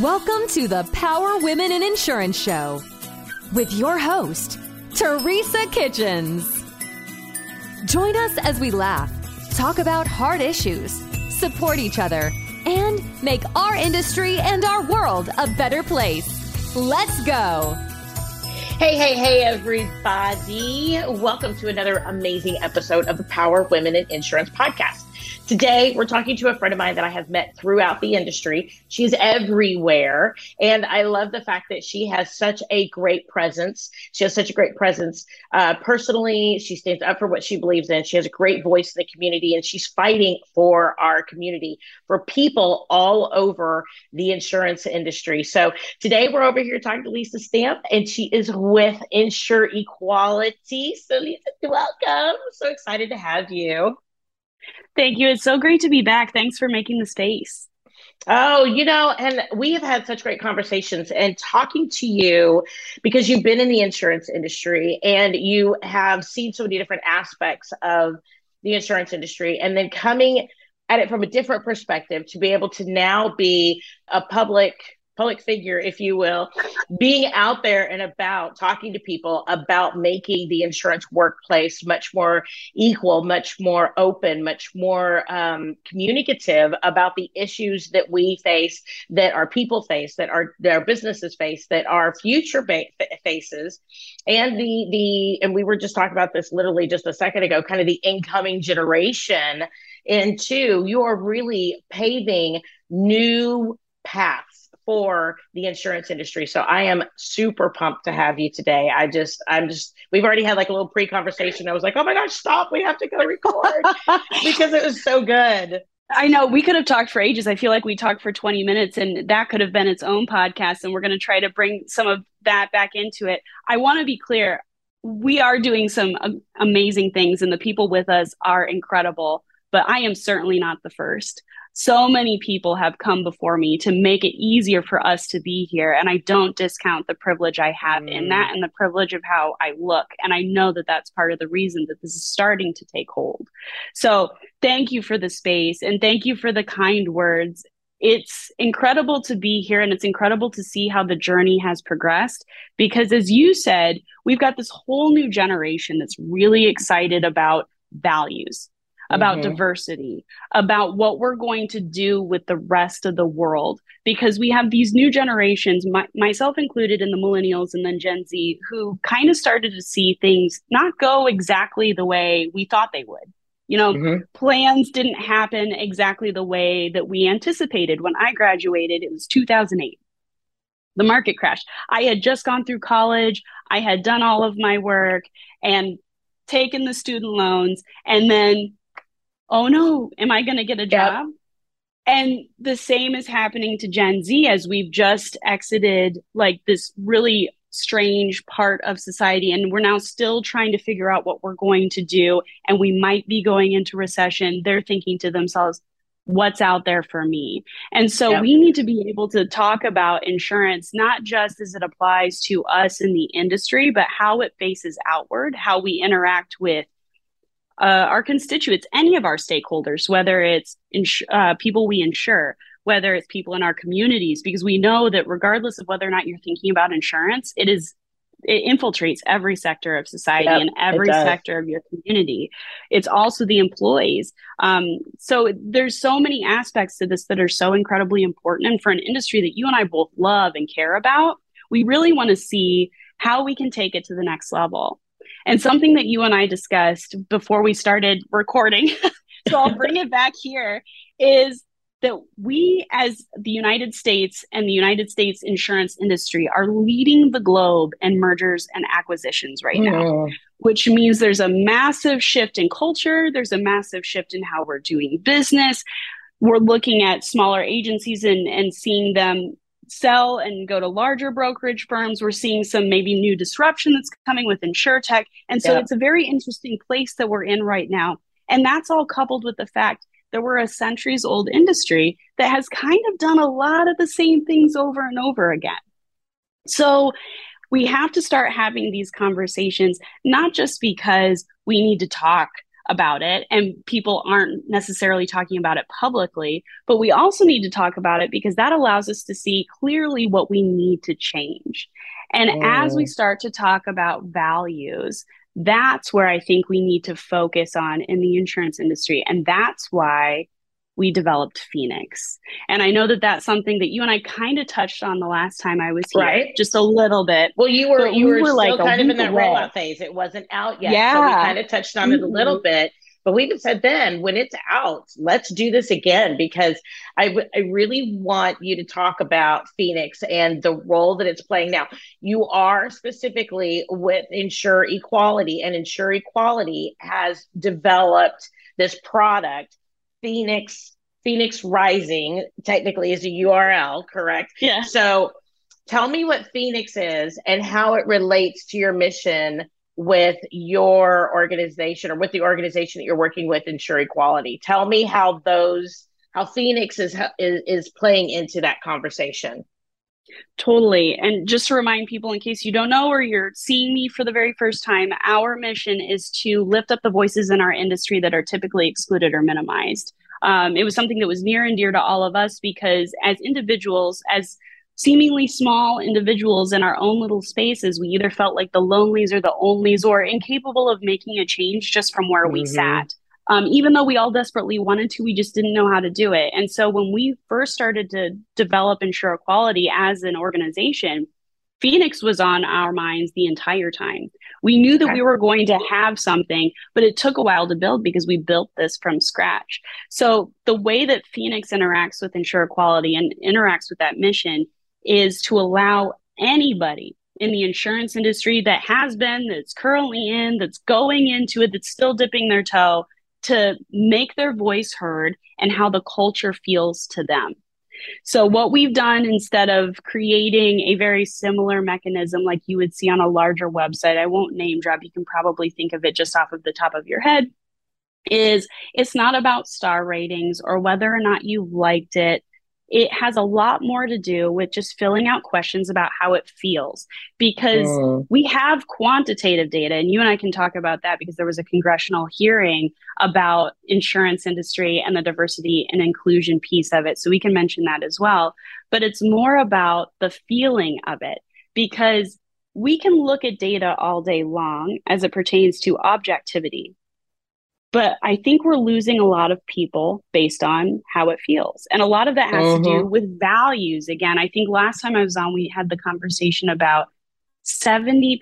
Welcome to the Power Women in Insurance Show with your host, Teresa Kitchens. Join us as we laugh, talk about hard issues, support each other, and make our industry and our world a better place. Let's go. Hey, hey, hey, everybody. Welcome to another amazing episode of the Power Women in Insurance podcast. Today, we're talking to a friend of mine that I have met throughout the industry. She's everywhere. And I love the fact that she has such a great presence. She has such a great presence uh, personally. She stands up for what she believes in. She has a great voice in the community, and she's fighting for our community, for people all over the insurance industry. So today, we're over here talking to Lisa Stamp, and she is with Insure Equality. So, Lisa, welcome. So excited to have you. Thank you. It's so great to be back. Thanks for making the space. Oh, you know, and we have had such great conversations and talking to you because you've been in the insurance industry and you have seen so many different aspects of the insurance industry and then coming at it from a different perspective to be able to now be a public public figure, if you will, being out there and about talking to people about making the insurance workplace much more equal, much more open, much more um, communicative about the issues that we face, that our people face, that our, that our businesses face, that our future ba- faces, and the the and we were just talking about this literally just a second ago, kind of the incoming generation. And two, you are really paving new paths for the insurance industry. So I am super pumped to have you today. I just, I'm just, we've already had like a little pre conversation. I was like, oh my gosh, stop. We have to go record because it was so good. I know we could have talked for ages. I feel like we talked for 20 minutes and that could have been its own podcast. And we're going to try to bring some of that back into it. I want to be clear. We are doing some amazing things and the people with us are incredible, but I am certainly not the first so many people have come before me to make it easier for us to be here and i don't discount the privilege i have mm. in that mm. and the privilege of how i look and i know that that's part of the reason that this is starting to take hold so thank you for the space and thank you for the kind words it's incredible to be here and it's incredible to see how the journey has progressed because as you said we've got this whole new generation that's really excited about values about mm-hmm. diversity, about what we're going to do with the rest of the world. Because we have these new generations, my, myself included in the millennials and then Gen Z, who kind of started to see things not go exactly the way we thought they would. You know, mm-hmm. plans didn't happen exactly the way that we anticipated. When I graduated, it was 2008 the market crashed. I had just gone through college, I had done all of my work and taken the student loans, and then oh no, am I going to get a job? Yep. And the same is happening to Gen Z as we've just exited like this really strange part of society and we're now still trying to figure out what we're going to do and we might be going into recession they're thinking to themselves what's out there for me and so yep. we need to be able to talk about insurance not just as it applies to us in the industry but how it faces outward how we interact with uh, our constituents, any of our stakeholders, whether it's ins- uh, people we insure, whether it's people in our communities, because we know that regardless of whether or not you're thinking about insurance, it is it infiltrates every sector of society yep, and every sector of your community. It's also the employees. Um, so there's so many aspects to this that are so incredibly important. And for an industry that you and I both love and care about, we really want to see how we can take it to the next level. And something that you and I discussed before we started recording, so I'll bring it back here, is that we as the United States and the United States insurance industry are leading the globe in mergers and acquisitions right now, mm. which means there's a massive shift in culture, there's a massive shift in how we're doing business. We're looking at smaller agencies and, and seeing them sell and go to larger brokerage firms. We're seeing some maybe new disruption that's coming with tech, And so it's a very interesting place that we're in right now. And that's all coupled with the fact that we're a centuries old industry that has kind of done a lot of the same things over and over again. So we have to start having these conversations, not just because we need to talk about it and people aren't necessarily talking about it publicly but we also need to talk about it because that allows us to see clearly what we need to change. And as we mm. start to talk about values that's where i think we need to focus on in the insurance industry. And that's why we developed Phoenix. And I know that that's something that you and I kind of touched on the last time I was here, right. just a little bit. Well, you were you we were, were like kind of in that away. rollout phase. It wasn't out yet, yeah. so we kind of touched on mm-hmm. it a little mm-hmm. bit. But we even said then, when it's out, let's do this again because I, w- I really want you to talk about Phoenix and the role that it's playing now. You are specifically with Insure Equality, and Insure Equality has developed this product Phoenix Phoenix Rising technically is a URL, correct? Yeah. So tell me what Phoenix is and how it relates to your mission with your organization or with the organization that you're working with insure equality tell me how those how phoenix is is, is playing into that conversation Totally. And just to remind people, in case you don't know or you're seeing me for the very first time, our mission is to lift up the voices in our industry that are typically excluded or minimized. Um, it was something that was near and dear to all of us because, as individuals, as seemingly small individuals in our own little spaces, we either felt like the lonelies or the onlys or incapable of making a change just from where mm-hmm. we sat. Um, even though we all desperately wanted to, we just didn't know how to do it. And so when we first started to develop Insure Equality as an organization, Phoenix was on our minds the entire time. We knew that we were going to have something, but it took a while to build because we built this from scratch. So the way that Phoenix interacts with Insure Equality and interacts with that mission is to allow anybody in the insurance industry that has been, that's currently in, that's going into it, that's still dipping their toe to make their voice heard and how the culture feels to them. So, what we've done instead of creating a very similar mechanism like you would see on a larger website, I won't name drop, you can probably think of it just off of the top of your head, is it's not about star ratings or whether or not you liked it it has a lot more to do with just filling out questions about how it feels. Because mm. we have quantitative data and you and I can talk about that because there was a congressional hearing about insurance industry and the diversity and inclusion piece of it. So we can mention that as well. But it's more about the feeling of it. Because we can look at data all day long as it pertains to objectivity but I think we're losing a lot of people based on how it feels. And a lot of that has to do mm-hmm. with values. Again, I think last time I was on, we had the conversation about 70%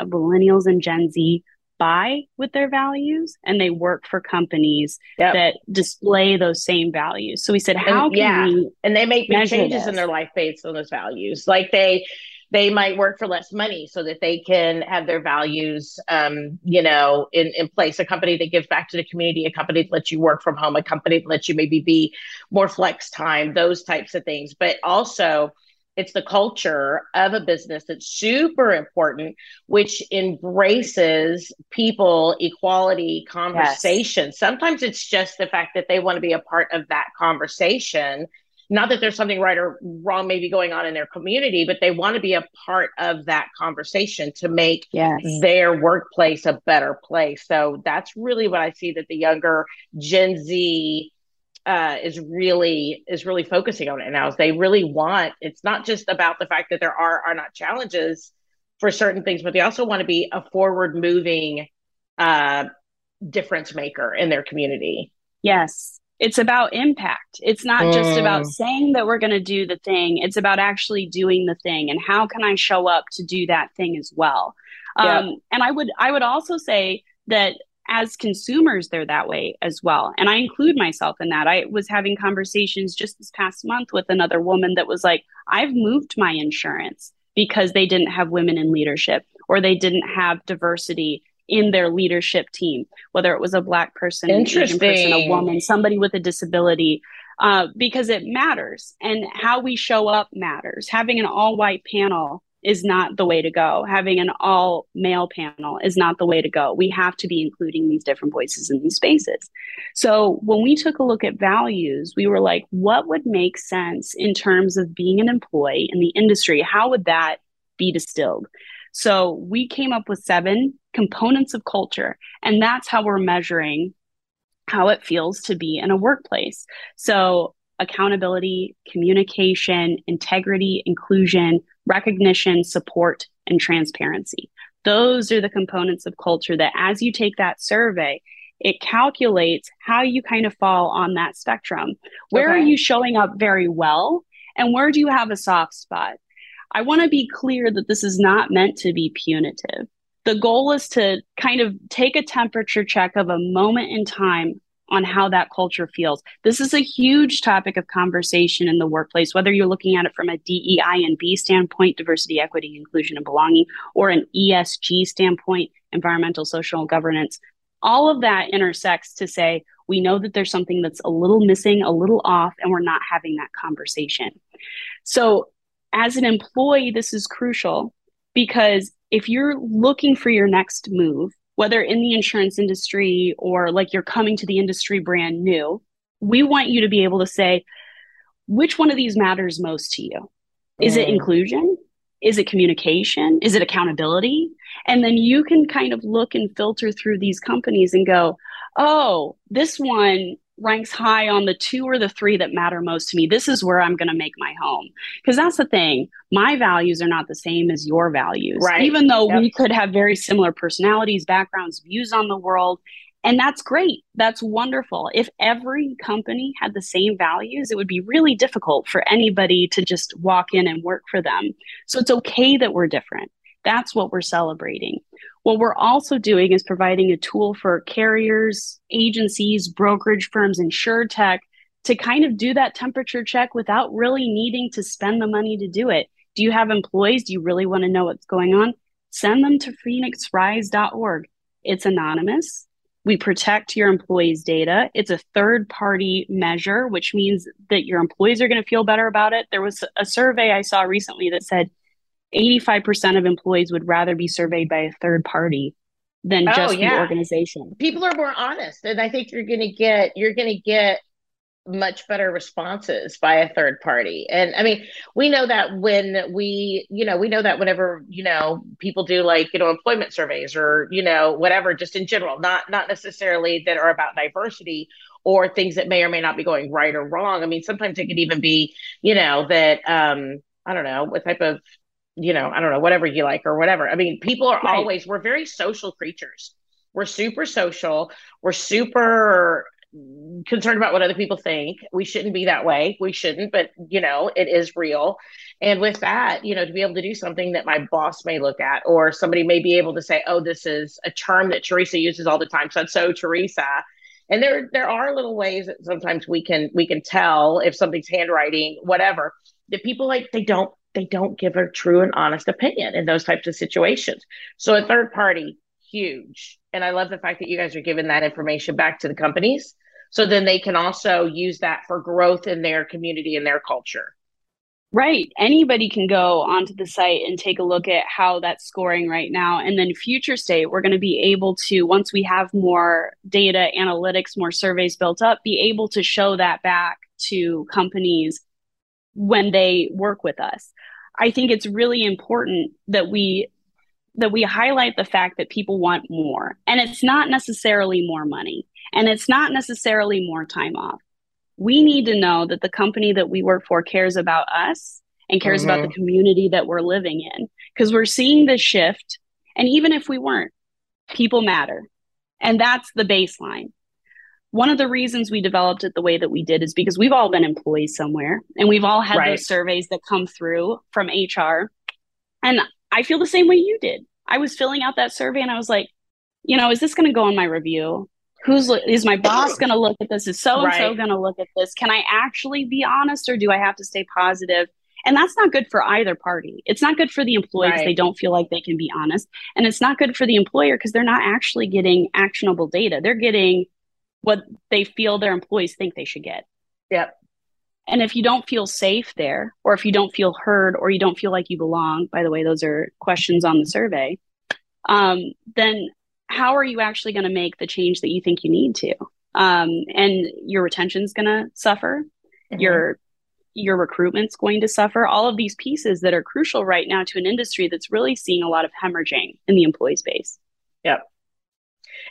of millennials and Gen Z buy with their values and they work for companies yep. that display those same values. So we said, how and, can yeah. we? And they make big changes this? in their life based on those values. Like they, they might work for less money so that they can have their values um, you know in, in place. A company that gives back to the community a company that lets you work from home a company that lets you maybe be more flex time those types of things. But also it's the culture of a business that's super important which embraces people equality conversation. Yes. sometimes it's just the fact that they want to be a part of that conversation not that there's something right or wrong maybe going on in their community, but they want to be a part of that conversation to make yes. their workplace a better place. So that's really what I see that the younger Gen Z uh, is really is really focusing on it now. Is they really want. It's not just about the fact that there are are not challenges for certain things, but they also want to be a forward moving uh, difference maker in their community. Yes, it's about impact. It's not just about mm. saying that we're going to do the thing. It's about actually doing the thing and how can I show up to do that thing as well. Yeah. Um, and I would I would also say that as consumers they're that way as well. And I include myself in that. I was having conversations just this past month with another woman that was like, "I've moved my insurance because they didn't have women in leadership or they didn't have diversity in their leadership team, whether it was a black person, an Asian person, a woman, somebody with a disability, uh, because it matters and how we show up matters. Having an all white panel is not the way to go. Having an all male panel is not the way to go. We have to be including these different voices in these spaces. So when we took a look at values, we were like, what would make sense in terms of being an employee in the industry? How would that be distilled? So we came up with seven components of culture, and that's how we're measuring how it feels to be in a workplace. So accountability, communication, integrity, inclusion, recognition, support, and transparency. Those are the components of culture that as you take that survey, it calculates how you kind of fall on that spectrum. Where okay. are you showing up very well? And where do you have a soft spot? I want to be clear that this is not meant to be punitive. The goal is to kind of take a temperature check of a moment in time on how that culture feels. This is a huge topic of conversation in the workplace, whether you're looking at it from a DEI and B standpoint, diversity, equity, inclusion, and belonging, or an ESG standpoint, environmental, social, governance. All of that intersects to say, we know that there's something that's a little missing, a little off, and we're not having that conversation. So, as an employee, this is crucial because if you're looking for your next move, whether in the insurance industry or like you're coming to the industry brand new, we want you to be able to say, which one of these matters most to you? Is mm. it inclusion? Is it communication? Is it accountability? And then you can kind of look and filter through these companies and go, oh, this one ranks high on the two or the three that matter most to me. This is where I'm going to make my home. Because that's the thing. My values are not the same as your values. Right. Even though yep. we could have very similar personalities, backgrounds, views on the world. And that's great. That's wonderful. If every company had the same values, it would be really difficult for anybody to just walk in and work for them. So it's okay that we're different. That's what we're celebrating. What we're also doing is providing a tool for carriers, agencies, brokerage firms, tech to kind of do that temperature check without really needing to spend the money to do it. Do you have employees? Do you really want to know what's going on? Send them to phoenixrise.org. It's anonymous. We protect your employees' data. It's a third party measure, which means that your employees are going to feel better about it. There was a survey I saw recently that said 85% of employees would rather be surveyed by a third party than oh, just yeah. the organization. People are more honest and I think you're going to get you're going to get much better responses by a third party. And I mean, we know that when we, you know, we know that whenever, you know, people do like, you know, employment surveys or, you know, whatever, just in general, not not necessarily that are about diversity or things that may or may not be going right or wrong. I mean, sometimes it could even be, you know, that um I don't know what type of you know, I don't know, whatever you like or whatever. I mean, people are right. always, we're very social creatures. We're super social. We're super concerned about what other people think. We shouldn't be that way. We shouldn't, but you know, it is real. And with that, you know, to be able to do something that my boss may look at, or somebody may be able to say, oh, this is a term that Teresa uses all the time. So, so Teresa. And there there are little ways that sometimes we can we can tell if something's handwriting, whatever. That people like they don't they don't give a true and honest opinion in those types of situations. So a third party, huge. And I love the fact that you guys are giving that information back to the companies. So then they can also use that for growth in their community and their culture. Right. Anybody can go onto the site and take a look at how that's scoring right now. And then future state, we're going to be able to, once we have more data analytics, more surveys built up, be able to show that back to companies when they work with us. I think it's really important that we that we highlight the fact that people want more. And it's not necessarily more money and it's not necessarily more time off. We need to know that the company that we work for cares about us and cares mm-hmm. about the mm-hmm. community that we're living in because we're seeing the shift and even if we weren't, people matter. And that's the baseline one of the reasons we developed it the way that we did is because we've all been employees somewhere and we've all had right. those surveys that come through from HR. And I feel the same way you did. I was filling out that survey and I was like, you know, is this going to go on my review? Who's is my boss going to look at this? Is so and so going to look at this? Can I actually be honest or do I have to stay positive? And that's not good for either party. It's not good for the employees. Right. They don't feel like they can be honest. And it's not good for the employer because they're not actually getting actionable data. They're getting what they feel their employees think they should get. Yep. And if you don't feel safe there, or if you don't feel heard, or you don't feel like you belong, by the way, those are questions on the survey, um, then how are you actually going to make the change that you think you need to? Um, and your retention is going to suffer. Mm-hmm. Your your recruitment's going to suffer. All of these pieces that are crucial right now to an industry that's really seeing a lot of hemorrhaging in the employee space. Yep.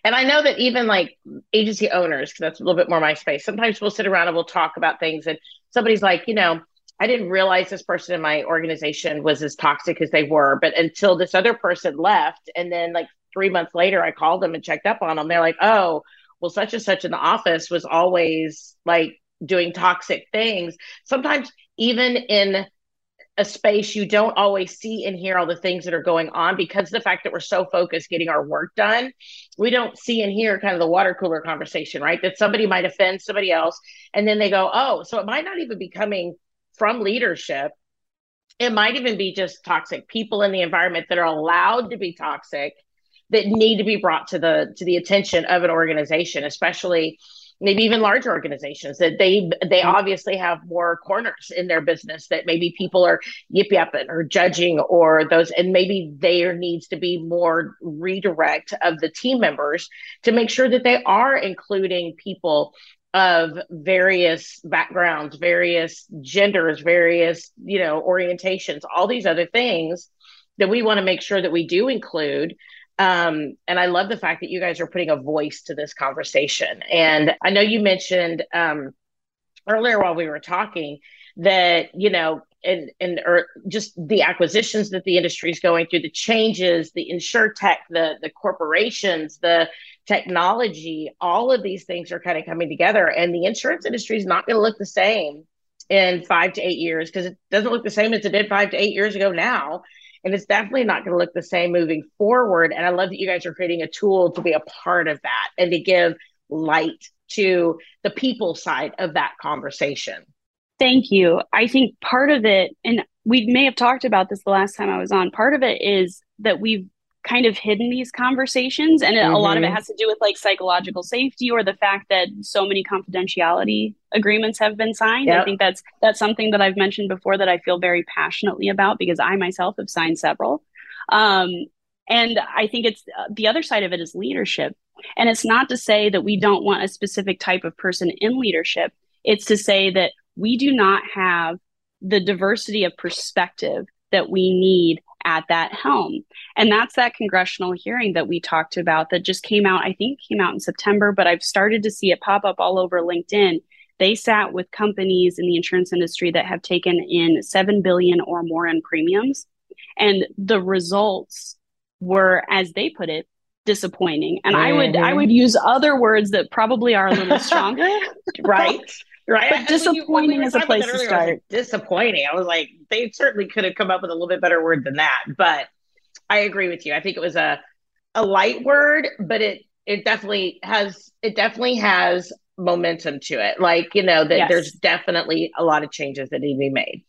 And I know that even like agency owners, because that's a little bit more my space, sometimes we'll sit around and we'll talk about things and somebody's like, you know, I didn't realize this person in my organization was as toxic as they were. But until this other person left, and then like three months later, I called them and checked up on them. They're like, oh, well, such and such in the office was always like doing toxic things. Sometimes, even in a space you don't always see and hear all the things that are going on because the fact that we're so focused getting our work done we don't see and hear kind of the water cooler conversation right that somebody might offend somebody else and then they go oh so it might not even be coming from leadership. It might even be just toxic people in the environment that are allowed to be toxic that need to be brought to the to the attention of an organization, especially maybe even larger organizations that they they mm-hmm. obviously have more corners in their business that maybe people are yip yapping or judging or those and maybe there needs to be more redirect of the team members to make sure that they are including people of various backgrounds, various genders, various, you know, orientations, all these other things that we want to make sure that we do include. Um, and I love the fact that you guys are putting a voice to this conversation. And I know you mentioned um, earlier while we were talking that, you know, and and or just the acquisitions that the industry is going through, the changes, the insure tech, the the corporations, the technology, all of these things are kind of coming together. And the insurance industry is not going to look the same in five to eight years because it doesn't look the same as it did five to eight years ago now. And it's definitely not going to look the same moving forward. And I love that you guys are creating a tool to be a part of that and to give light to the people side of that conversation. Thank you. I think part of it, and we may have talked about this the last time I was on, part of it is that we've kind of hidden these conversations and mm-hmm. a lot of it mm-hmm. has to do with like psychological safety or the fact that so many confidentiality agreements have been signed yep. i think that's that's something that i've mentioned before that i feel very passionately about because i myself have signed several um, and i think it's uh, the other side of it is leadership and it's not to say that we don't want a specific type of person in leadership it's to say that we do not have the diversity of perspective that we need at that helm. And that's that congressional hearing that we talked about that just came out, I think came out in September, but I've started to see it pop up all over LinkedIn. They sat with companies in the insurance industry that have taken in 7 billion or more in premiums. And the results were, as they put it, disappointing. And mm-hmm. I would I mm-hmm. would use other words that probably are a little stronger. right right? But disappointing is a place to start. Disappointing. I was like, they certainly could have come up with a little bit better word than that. But I agree with you. I think it was a a light word, but it it definitely has it definitely has momentum to it. Like you know that yes. there's definitely a lot of changes that need to be made.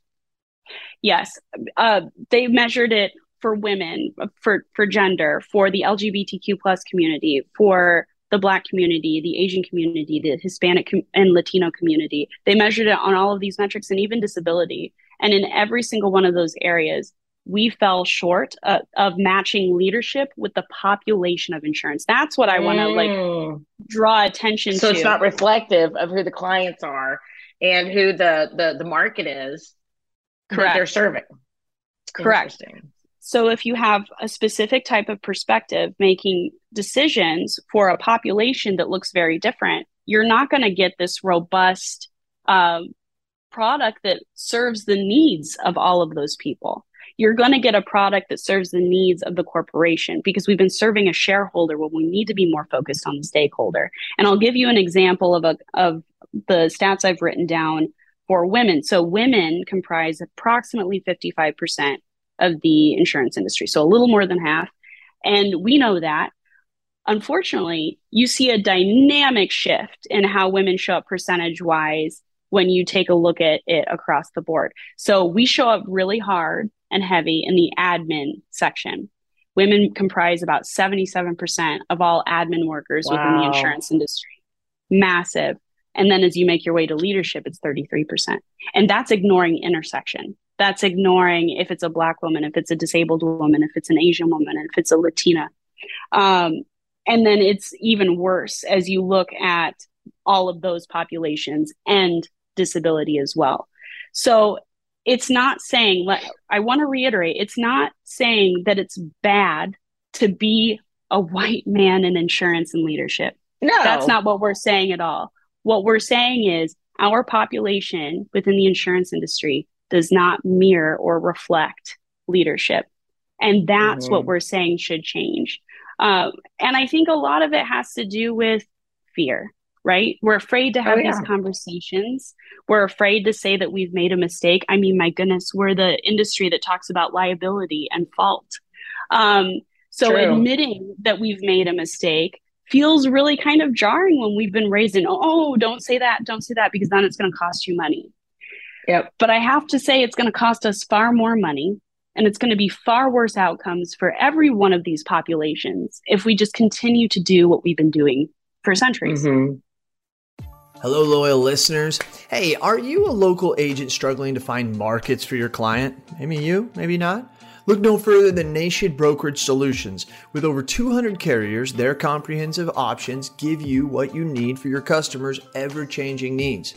Yes, uh, they measured it for women, for for gender, for the LGBTQ plus community, for the Black community, the Asian community, the Hispanic com- and Latino community. They measured it on all of these metrics and even disability. And in every single one of those areas, we fell short uh, of matching leadership with the population of insurance. That's what I want to mm. like draw attention so to. So it's not reflective of who the clients are and who the the, the market is Correct. that they're serving. Correct. So if you have a specific type of perspective making decisions for a population that looks very different, you're not going to get this robust um, product that serves the needs of all of those people. You're going to get a product that serves the needs of the corporation because we've been serving a shareholder when we need to be more focused on the stakeholder. And I'll give you an example of a of the stats I've written down for women. So women comprise approximately 55% of the insurance industry, so a little more than half. And we know that. Unfortunately, you see a dynamic shift in how women show up percentage wise when you take a look at it across the board. So we show up really hard and heavy in the admin section. Women comprise about 77% of all admin workers wow. within the insurance industry. Massive. And then as you make your way to leadership, it's 33%. And that's ignoring intersection that's ignoring if it's a black woman if it's a disabled woman if it's an asian woman if it's a latina um, and then it's even worse as you look at all of those populations and disability as well So it's not saying, I want to reiterate, it's not saying that it's bad to be a white man in insurance and leadership. No. That's not what we're saying at all. What we're saying is our population within the insurance industry does not mirror or reflect leadership. And that's mm-hmm. what we're saying should change. Uh, and I think a lot of it has to do with fear right? We're afraid to have oh, yeah. these conversations. We're afraid to say that we've made a mistake. I mean, my goodness, we're the industry that talks about liability and fault. Um, so True. admitting that we've made a mistake feels really kind of jarring when we've been raised in, oh, don't say that, don't say that, because then it's going to cost you money. Yep. But I have to say, it's going to cost us far more money and it's going to be far worse outcomes for every one of these populations if we just continue to do what we've been doing for centuries. Mm-hmm. Hello, loyal listeners. Hey, are you a local agent struggling to find markets for your client? Maybe you, maybe not. Look no further than Nation Brokerage Solutions. With over 200 carriers, their comprehensive options give you what you need for your customers' ever changing needs.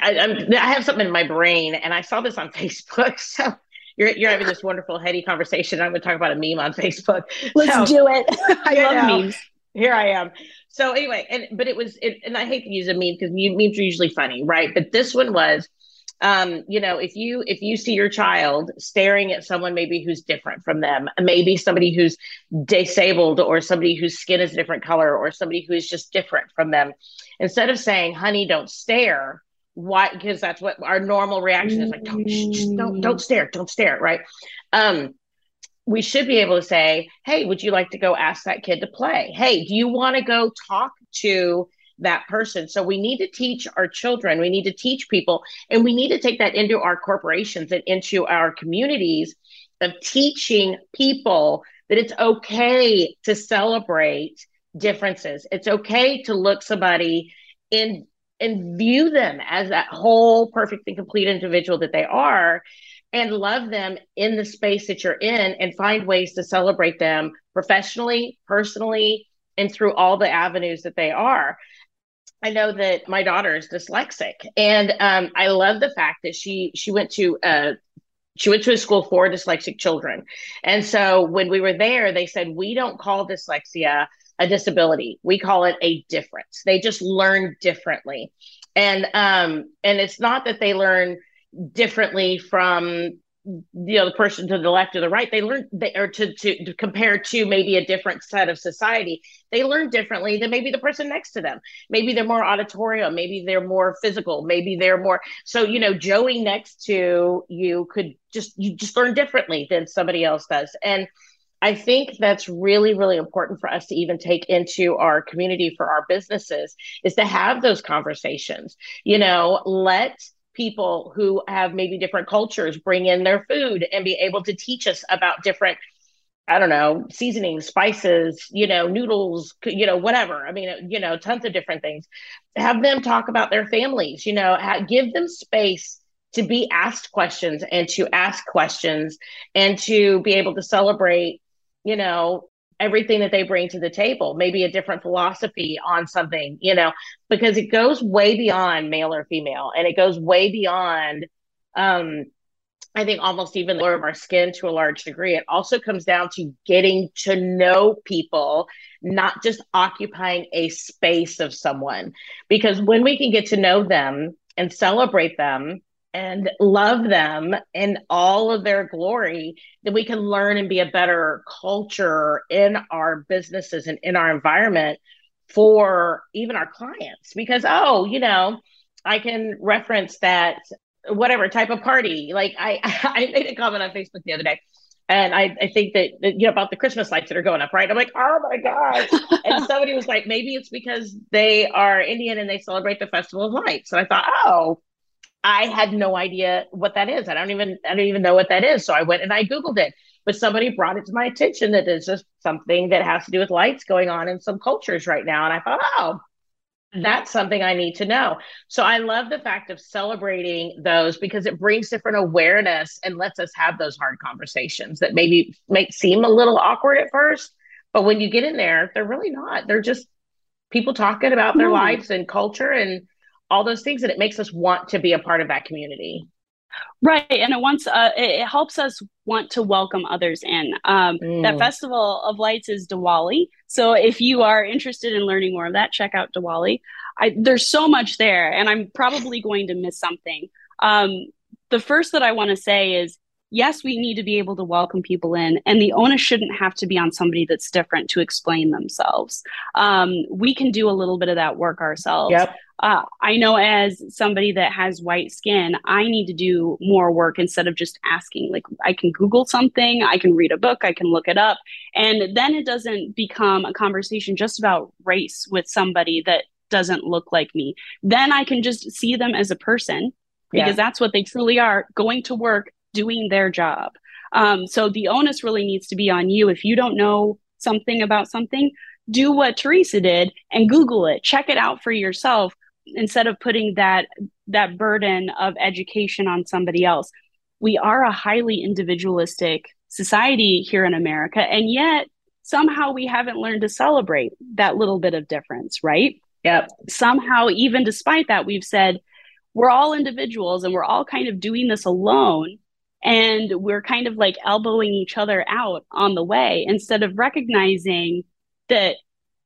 I, I, have something in my brain, and I saw this on Facebook. So you're you're having this wonderful heady conversation. I'm going to talk about a meme on Facebook. Let's so, do it. I love know, memes. Here I am. So anyway, and but it was, it, and I hate to use a meme because memes are usually funny, right? But this one was, um, you know, if you if you see your child staring at someone maybe who's different from them, maybe somebody who's disabled or somebody whose skin is a different color or somebody who is just different from them, instead of saying, "Honey, don't stare," why because that's what our normal reaction is like don't don't don't stare don't stare right? Um we should be able to say hey would you like to go ask that kid to play? Hey do you want to go talk to that person? So we need to teach our children we need to teach people and we need to take that into our corporations and into our communities of teaching people that it's okay to celebrate differences. It's okay to look somebody in and view them as that whole perfect and complete individual that they are and love them in the space that you're in and find ways to celebrate them professionally, personally, and through all the avenues that they are. I know that my daughter is dyslexic, and um, I love the fact that she she went to uh, she went to a school for dyslexic children, and so when we were there, they said we don't call dyslexia a disability. We call it a difference. They just learn differently. And um and it's not that they learn differently from you know the person to the left or the right they learn they or to, to to compare to maybe a different set of society they learn differently than maybe the person next to them maybe they're more auditorium maybe they're more physical maybe they're more so you know joey next to you could just you just learn differently than somebody else does and I think that's really, really important for us to even take into our community for our businesses is to have those conversations. You know, let people who have maybe different cultures bring in their food and be able to teach us about different I don't know, seasonings, spices, you know, noodles, you know, whatever. I mean, you know, tons of different things. Have them talk about their families, you know, give them space to be asked questions and to ask questions and to be able to celebrate you know, everything that they bring to the table, maybe a different philosophy on something, you know, because it goes way beyond male or female and it goes way beyond um I think almost even the color of our skin to a large degree. It also comes down to getting to know people, not just occupying a space of someone. Because when we can get to know them and celebrate them and love them in all of their glory, then we can learn and be a better culture in our businesses and in our environment for even our clients. Because, oh, you know, I can reference that whatever type of party. Like I, I made a comment on Facebook the other day. And I, I think that, that, you know about the Christmas lights that are going up, right? I'm like, oh my god! and somebody was like, maybe it's because they are Indian and they celebrate the Festival of Lights. And I thought, oh, I had no idea what that is. I don't even I don't even know what that is. So I went and I googled it. But somebody brought it to my attention that there's just something that has to do with lights going on in some cultures right now. And I thought, oh, mm-hmm. that's something I need to know. So I love the fact of celebrating those because it brings different awareness and lets us have those hard conversations that maybe make seem a little awkward at first, but when you get in there, they're really not. They're just people talking about their lives and culture and all those things and it makes us want to be a part of that community. Right and it wants uh, it, helps us want to welcome others in. Um, mm. that festival of lights is diwali so if you are interested in learning more of that check out diwali. I, there's so much there and i'm probably going to miss something. Um, the first that i want to say is yes, we need to be able to welcome people in, and the onus shouldn't have to be on somebody that's different to explain themselves. Um, we can do a little bit of that work ourselves. Yep. Uh, I know as somebody that has white skin, I need to do more work instead of just asking. Like, I can Google something, I can read a book, I can look it up. And then it doesn't become a conversation just about race with somebody that doesn't look like me. Then I can just see them as a person because yeah. that's what they truly are going to work doing their job. Um, so the onus really needs to be on you. If you don't know something about something, do what Teresa did and Google it, check it out for yourself instead of putting that that burden of education on somebody else. We are a highly individualistic society here in America, and yet somehow we haven't learned to celebrate that little bit of difference, right? Yep. Somehow, even despite that, we've said we're all individuals and we're all kind of doing this alone and we're kind of like elbowing each other out on the way instead of recognizing that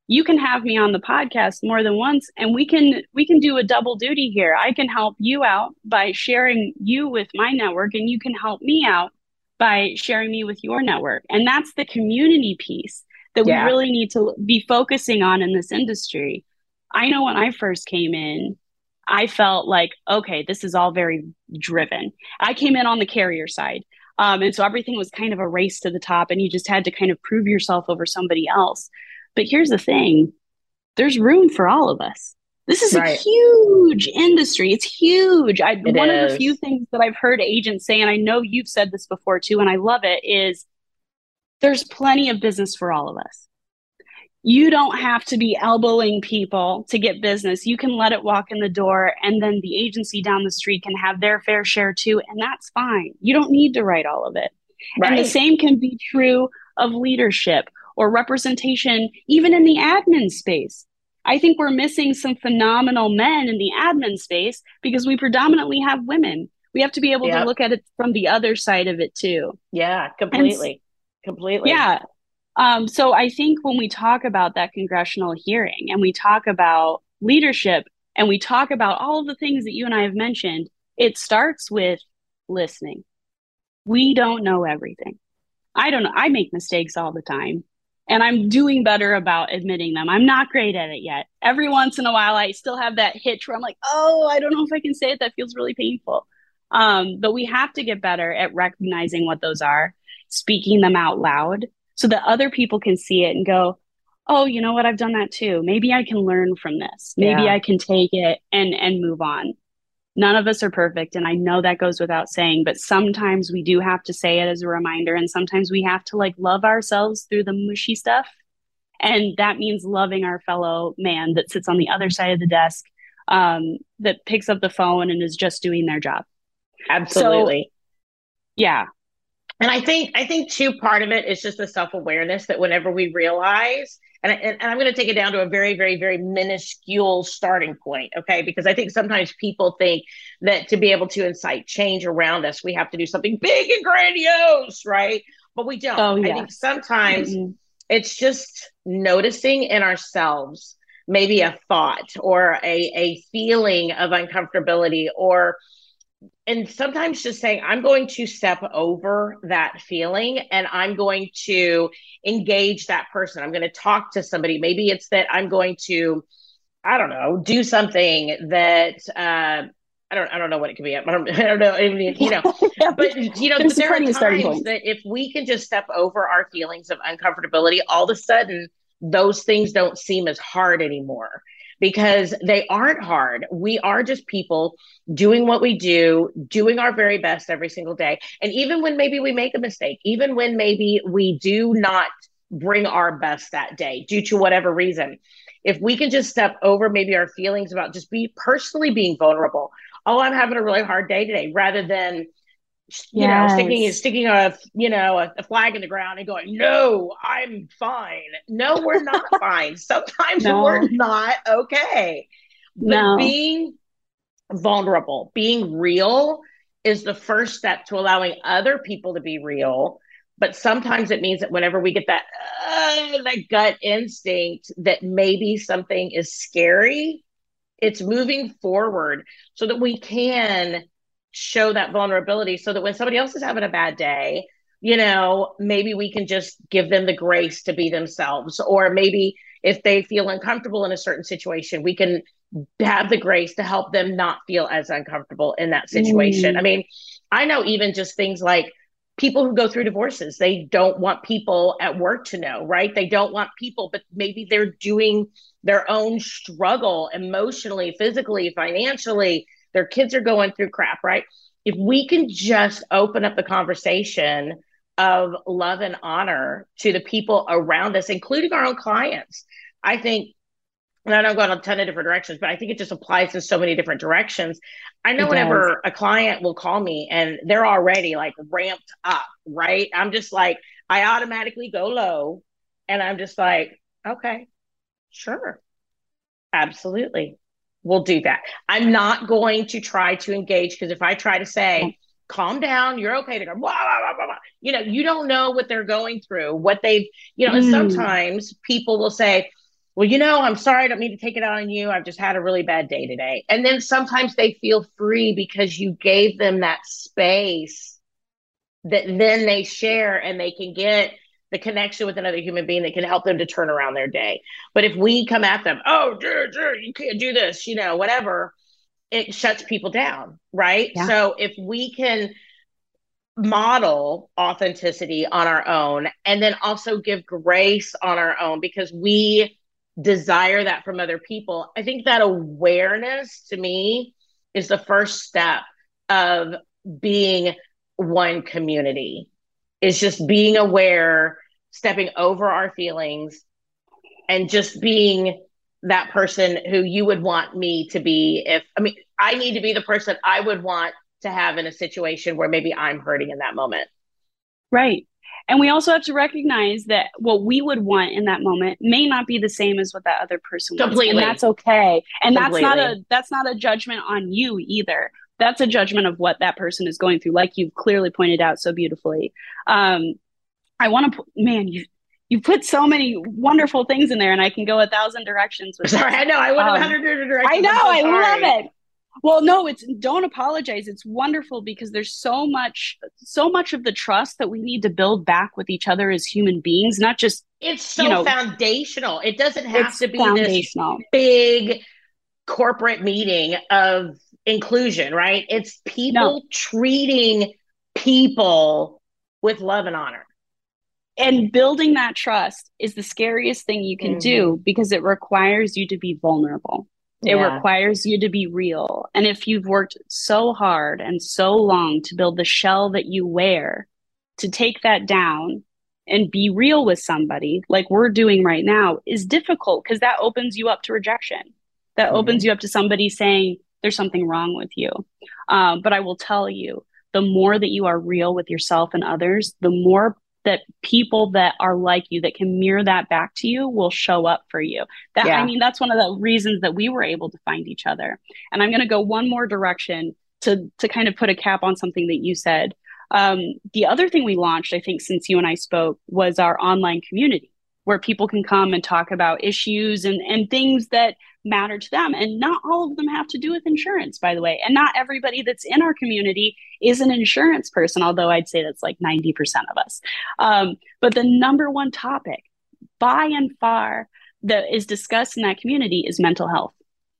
you can have me on the podcast more than once and we can we can do a double duty here. I can help you out by sharing you with my network and you can help me out by sharing me with your network. And that's the community piece that yeah. we really need to be focusing on in this industry. I know when i first came in I felt like, okay, this is all very driven. I came in on the carrier side. Um, and so everything was kind of a race to the top, and you just had to kind of prove yourself over somebody else. But here's the thing there's room for all of us. This is right. a huge industry. It's huge. I, it one is. of the few things that I've heard agents say, and I know you've said this before too, and I love it, is there's plenty of business for all of us you don't have to be elbowing people to get business. You can let it walk in the door, and then the agency down the street can have their fair share too, and that's fine. You don't need to write all of it. Right. And the same can be true of leadership or representation, even in the admin space. I think we're missing some phenomenal men in the admin space because we predominantly have women. We have to be able yep. to look at it from the other side of it too. Yeah, completely. And, completely. Yeah. Um, so I think when we talk about that congressional hearing and we talk about leadership and we talk about all the things that you and I have mentioned, it starts with listening. We don't know everything. I don't know. I make mistakes all the time and I'm doing better about admitting them. I'm not great at it yet. Every once in a while, I still have that hitch where I'm like, oh, I don't know if I can say it. That feels really painful. Um, but we have to get better at recognizing what those are, speaking them out loud, so that other people can see it and go, oh, you know what? I've done that too. Maybe I can learn from this. Maybe yeah. I can take it and and move on. None of us are perfect, and I know that goes without saying. But sometimes we do have to say it as a reminder, and sometimes we have to like love ourselves through the mushy stuff, and that means loving our fellow man that sits on the other side of the desk, um, that picks up the phone and is just doing their job. Absolutely. So, yeah, and I think I think too part of it is just the self awareness that whenever we realize, and, and, and I'm going to take it down to a very very very minuscule starting point, okay? Because I think sometimes people think that to be able to incite change around us, we have to do something big and grandiose, right? But we don't. Oh, yeah. I think sometimes mm-hmm. it's just noticing in ourselves maybe a thought or a a feeling of uncomfortability or and sometimes just saying i'm going to step over that feeling and i'm going to engage that person. I'm going to talk to somebody. Maybe it's that i'm going to i don't know do something that uh, I don't, I don't know what it could be. I don't, I don't know. You know, but you know, there are times that if we can just step over our feelings of uncomfortability, all of a sudden those things don't seem as hard anymore because they aren't hard. We are just people doing what we do, doing our very best every single day. And even when maybe we make a mistake, even when maybe we do not bring our best that day due to whatever reason, if we can just step over maybe our feelings about just be personally being vulnerable. Oh, I'm having a really hard day today, rather than you yes. know, sticking sticking a you know a, a, flag in the ground and going, "No, I'm fine." No, we're not fine. Sometimes no. we're not okay. But no. being vulnerable, being real, is the first step to allowing other people to be real. But sometimes it means that whenever we get that uh, that gut instinct that maybe something is scary, it's moving forward so that we can show that vulnerability so that when somebody else is having a bad day, you know, maybe we can just give them the grace to be themselves. Or maybe if they feel uncomfortable in a certain situation, we can have the grace to help them not feel as uncomfortable in that situation. Mm. I mean, I know even just things like people who go through divorces, they don't want people at work to know, right? They don't want people, but maybe they're doing their own struggle emotionally, physically, financially their kids are going through crap, right? If we can just open up the conversation of love and honor to the people around us, including our own clients, I think, and I don't go in a ton of different directions, but I think it just applies in so many different directions. I know it whenever does. a client will call me and they're already like ramped up, right? I'm just like, I automatically go low and I'm just like, okay, sure, absolutely we'll do that. I'm not going to try to engage because if I try to say, calm down, you're okay to go, blah, blah, blah, blah, you know, you don't know what they're going through, what they've, you know, mm. and sometimes people will say, well, you know, I'm sorry, I don't mean to take it out on you. I've just had a really bad day today. And then sometimes they feel free because you gave them that space that then they share and they can get the connection with another human being that can help them to turn around their day. But if we come at them, oh, dude, dude, you can't do this, you know, whatever, it shuts people down, right? Yeah. So if we can model authenticity on our own and then also give grace on our own because we desire that from other people, I think that awareness to me is the first step of being one community is just being aware stepping over our feelings and just being that person who you would want me to be if I mean I need to be the person I would want to have in a situation where maybe I'm hurting in that moment. Right. And we also have to recognize that what we would want in that moment may not be the same as what that other person Completely. wants. And that's okay. And Completely. that's not a that's not a judgment on you either. That's a judgment of what that person is going through, like you've clearly pointed out so beautifully. Um, I want to, put, man, you you put so many wonderful things in there, and I can go a thousand directions. With sorry, I know I went um, a hundred directions. I know, so I love it. Well, no, it's don't apologize. It's wonderful because there's so much, so much of the trust that we need to build back with each other as human beings, not just. It's so you know, foundational. It doesn't have to be this big corporate meeting of inclusion, right? It's people no. treating people with love and honor and building that trust is the scariest thing you can mm-hmm. do because it requires you to be vulnerable it yeah. requires you to be real and if you've worked so hard and so long to build the shell that you wear to take that down and be real with somebody like we're doing right now is difficult because that opens you up to rejection that mm-hmm. opens you up to somebody saying there's something wrong with you um, but i will tell you the more that you are real with yourself and others the more that people that are like you that can mirror that back to you will show up for you. That yeah. i mean that's one of the reasons that we were able to find each other. And i'm going to go one more direction to to kind of put a cap on something that you said. Um, the other thing we launched i think since you and i spoke was our online community where people can come and talk about issues and and things that matter to them. And not all of them have to do with insurance, by the way. And not everybody that's in our community is an insurance person, although I'd say that's like 90% of us. Um, but the number one topic by and far that is discussed in that community is mental health.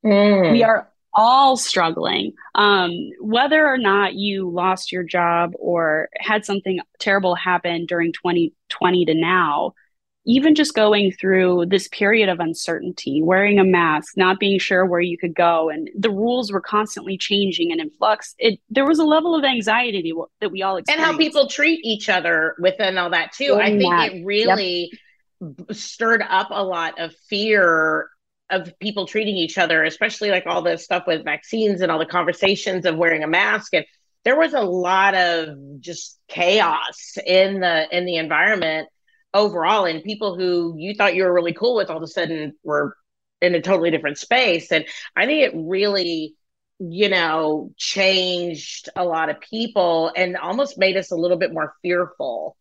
Mm. We are all struggling. Um, whether or not you lost your job or had something terrible happen during 2020 to now, even just going through this period of uncertainty, wearing a mask, not being sure where you could go, and the rules were constantly changing and in flux, it there was a level of anxiety that we all experienced. And how people treat each other within all that too. I think that. it really yep. stirred up a lot of fear of people treating each other, especially like all the stuff with vaccines and all the conversations of wearing a mask and there was a lot of just chaos in the in the environment overall and people who you thought you were really cool with all of a sudden were in a totally different space and i think it really you know changed a lot of people and almost made us a little bit more fearful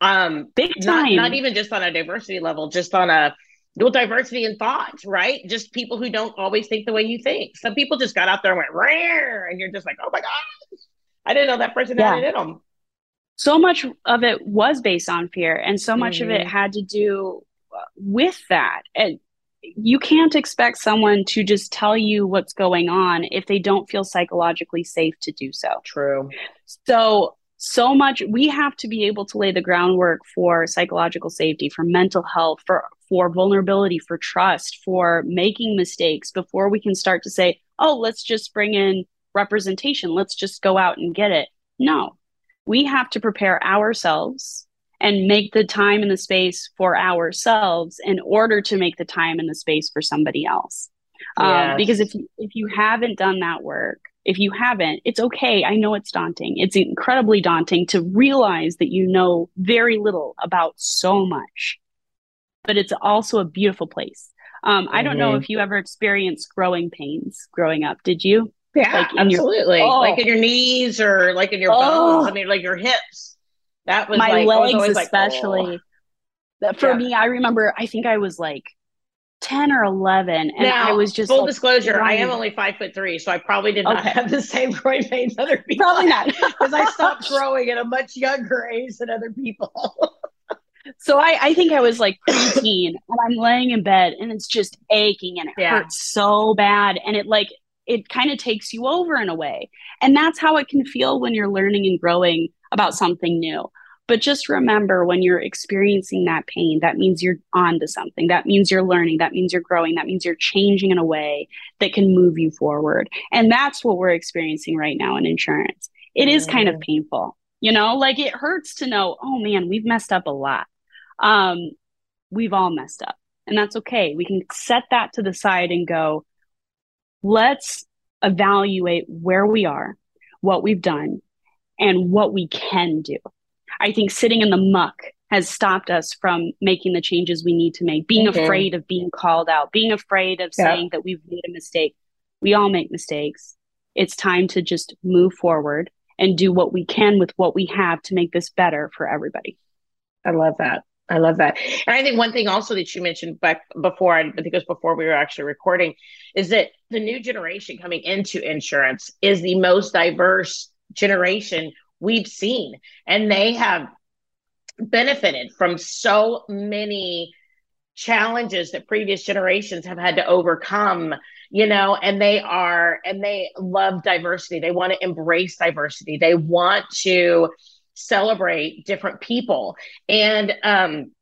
um big time not, not even just on a diversity level just on a well, diversity in thought, right? Just people who don't always think the way you think. Some people just got out there and went rare, and you're just like, oh my god, I didn't know that person yeah. had it in them so much of it was based on fear and so much mm-hmm. of it mm-hmm. had to do uh, with that. And you can't expect someone to just tell you what's going on if they don't feel psychologically safe to do so. True. So so much we have to be able to lay the groundwork for psychological safety for mental health for for vulnerability for trust for making mistakes before we can start to say oh let's just bring in representation. Let's just go out and get it. No we have to prepare ourselves and make the time and the space for ourselves in order to make the time and the space for somebody else. Um, yes. Um, because if you, if you haven't done that work, if you haven't, it's okay. I know it's daunting. It's incredibly daunting to realize that you know very little about so much, but it's also a beautiful place. Um. I don't know mm-hmm. if you ever experienced growing pains growing up. Did you? Yeah, like absolutely. Your, oh. Like in your knees or like in your oh. bones. I mean, like your hips. That was my like, legs, especially. Like, oh. For yeah. me, I remember. I think I was like 10 or 11 and now, I was just full like, disclosure running. I am only five foot three so I probably did not okay. have the same groin pains other people probably not because I stopped growing at a much younger age than other people so I, I think I was like preteen and I'm laying in bed and it's just aching and it yeah. hurts so bad and it like it kind of takes you over in a way. And that's how it can feel when you're learning and growing about something new. But just remember when you're experiencing that pain, that means you're on to something. That means you're learning. That means you're growing. That means you're changing in a way that can move you forward. And that's what we're experiencing right now in insurance. It is kind of painful, you know, like it hurts to know, oh man, we've messed up a lot. Um, we've all messed up, and that's okay. We can set that to the side and go, let's evaluate where we are, what we've done, and what we can do. I think sitting in the muck has stopped us from making the changes we need to make, being mm-hmm. afraid of being called out, being afraid of yeah. saying that we've made a mistake. We all make mistakes. It's time to just move forward and do what we can with what we have to make this better for everybody. I love that. I love that. And I think one thing also that you mentioned back before, I think it was before we were actually recording, is that the new generation coming into insurance is the most diverse generation we've seen. And they have benefited from so many challenges that previous generations have had to overcome you know and they are and they love diversity they want to embrace diversity they want to celebrate different people. And um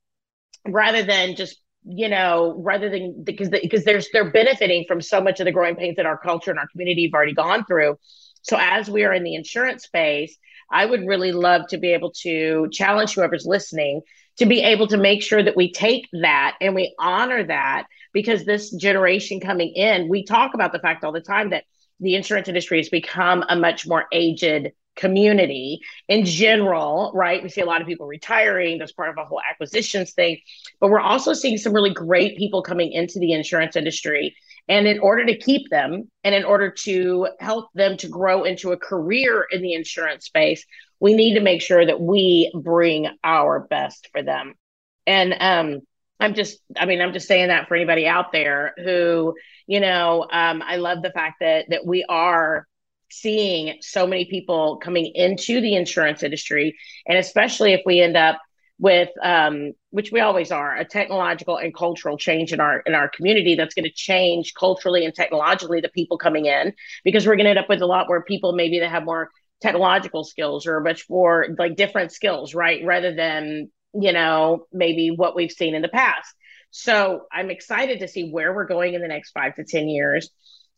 rather than just you know rather than because because there's they're benefiting from so much of the growing pains that our culture and our community have already gone through. So as we are in the insurance space i would really love to be able to challenge whoever's listening to be able to make sure that we take that and we honor that because this generation coming in we talk about the fact all the time that the insurance industry has become a much more aged community in general, right? We see a lot of people retiring. That's part of a whole acquisitions thing. But we're also seeing some really great people coming into the insurance industry. And in order to keep them and in order to help them to grow into a career in the insurance space, we need to make sure that we bring our best for them. And um, I'm just, I mean, I'm just saying that for anybody out there who, you know, um, I love the fact that that we are seeing so many people coming into the insurance industry, and especially if we end up with um, which we always are a technological and cultural change in our in our community that's going to change culturally and technologically the people coming in because we're going to end up with a lot more people maybe that have more technological skills or much more like different skills right rather than you know, maybe what we've seen in the past. So I'm excited to see where we're going in the next five to 10 years.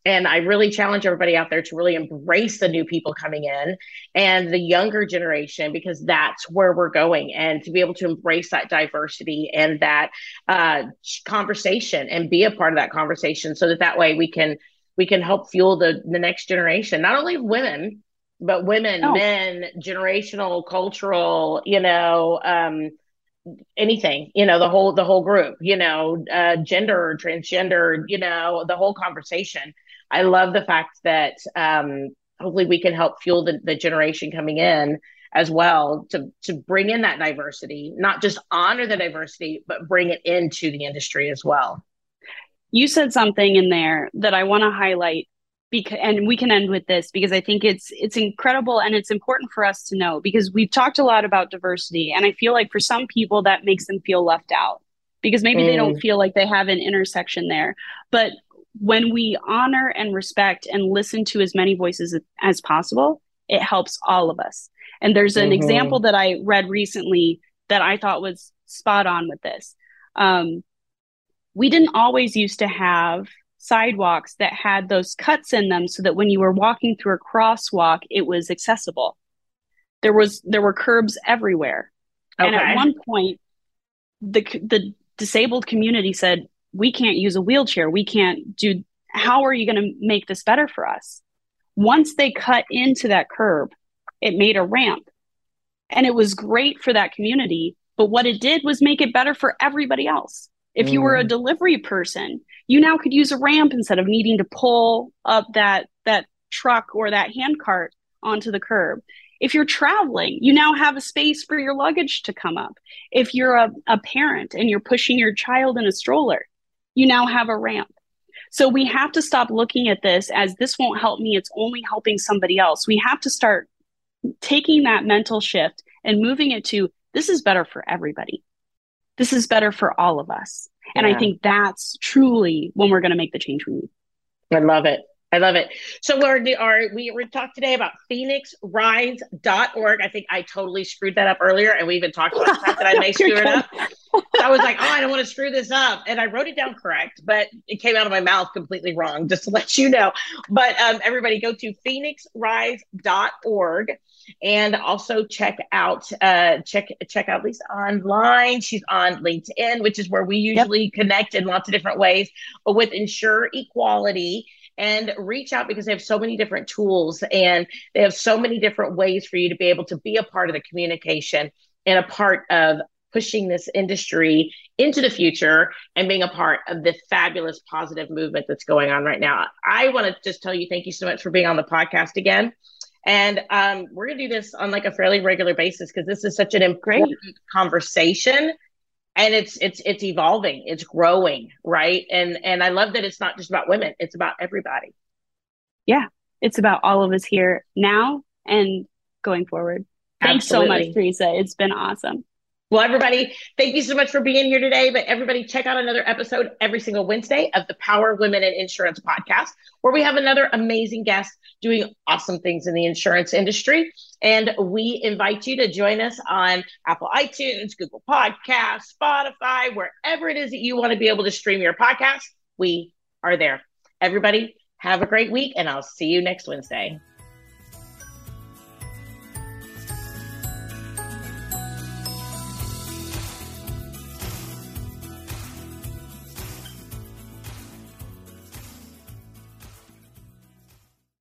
And I really challenge everybody out there to really embrace the new people coming in and the younger generation because that's where we're going. And to be able to embrace that diversity and that uh, conversation and be a part of that conversation, so that that way we can we can help fuel the the next generation, not only women, but women, oh. men, generational, cultural, you know, um, anything, you know, the whole the whole group, you know, uh, gender, transgender, you know, the whole conversation. I love the fact that um, hopefully we can help fuel the, the generation coming in as well to to bring in that diversity, not just honor the diversity, but bring it into the industry as well. You said something in there that I want to highlight because and we can end with this because I think it's it's incredible and it's important for us to know because we've talked a lot about diversity and I feel like for some people that makes them feel left out because maybe mm. they don't mm. feel like they have an intersection there. But when we honor and respect and listen to as many voices as possible, it helps all of us. And there's an mm-hmm. example that I read recently that I thought was spot on with this. Um, we didn't always used to have sidewalks that had those cuts in them so that when you were walking through a crosswalk, it was accessible. There was there were curbs everywhere. Okay. And at one point, the the disabled community said, we can't use a wheelchair. We can't do, how are you going to make this better for us? Once they cut into that curb, it made a ramp and it was great for that community. But what it did was make it better for everybody else. If you were a mm. delivery person, you now could use a ramp instead of needing to pull up that, that truck or that handcart onto the curb. If you're traveling, you now have a space for your luggage to come up. If you're a, a parent and you're pushing your child in a stroller, you now have a ramp. So we have to stop looking at this as this won't help me, it's only helping somebody else. We have to start taking that mental shift and moving it to this is better for everybody. This is better for all of us. Yeah. And I think that's truly when we're going to make the change we need. I love it. I love it. So we're, we we talked today about phoenixrise.org. I think I totally screwed that up earlier, and we even talked about the fact that I may screw it up. So I was like, oh, I don't want to screw this up, and I wrote it down correct, but it came out of my mouth completely wrong. Just to let you know. But um, everybody, go to phoenixrise.org and also check out uh, check check out Lisa online. She's on LinkedIn, which is where we usually yep. connect in lots of different ways. But with Insure Equality and reach out because they have so many different tools and they have so many different ways for you to be able to be a part of the communication and a part of pushing this industry into the future and being a part of the fabulous positive movement that's going on right now. I want to just tell you thank you so much for being on the podcast again. And um, we're going to do this on like a fairly regular basis because this is such an important conversation and it's it's it's evolving. It's growing right? And and i love that it's not just about women. It's about everybody. Yeah. It's about all of us here now and going forward. Thanks Absolutely. so much teresa. It's been awesome well, everybody, thank you so much for being here today. But everybody, check out another episode every single Wednesday of the Power Women in Insurance podcast, where we have another amazing guest doing awesome things in the insurance industry. And we invite you to join us on Apple iTunes, Google Podcasts, Spotify, wherever it is that you want to be able to stream your podcast. We are there. Everybody, have a great week, and I'll see you next Wednesday.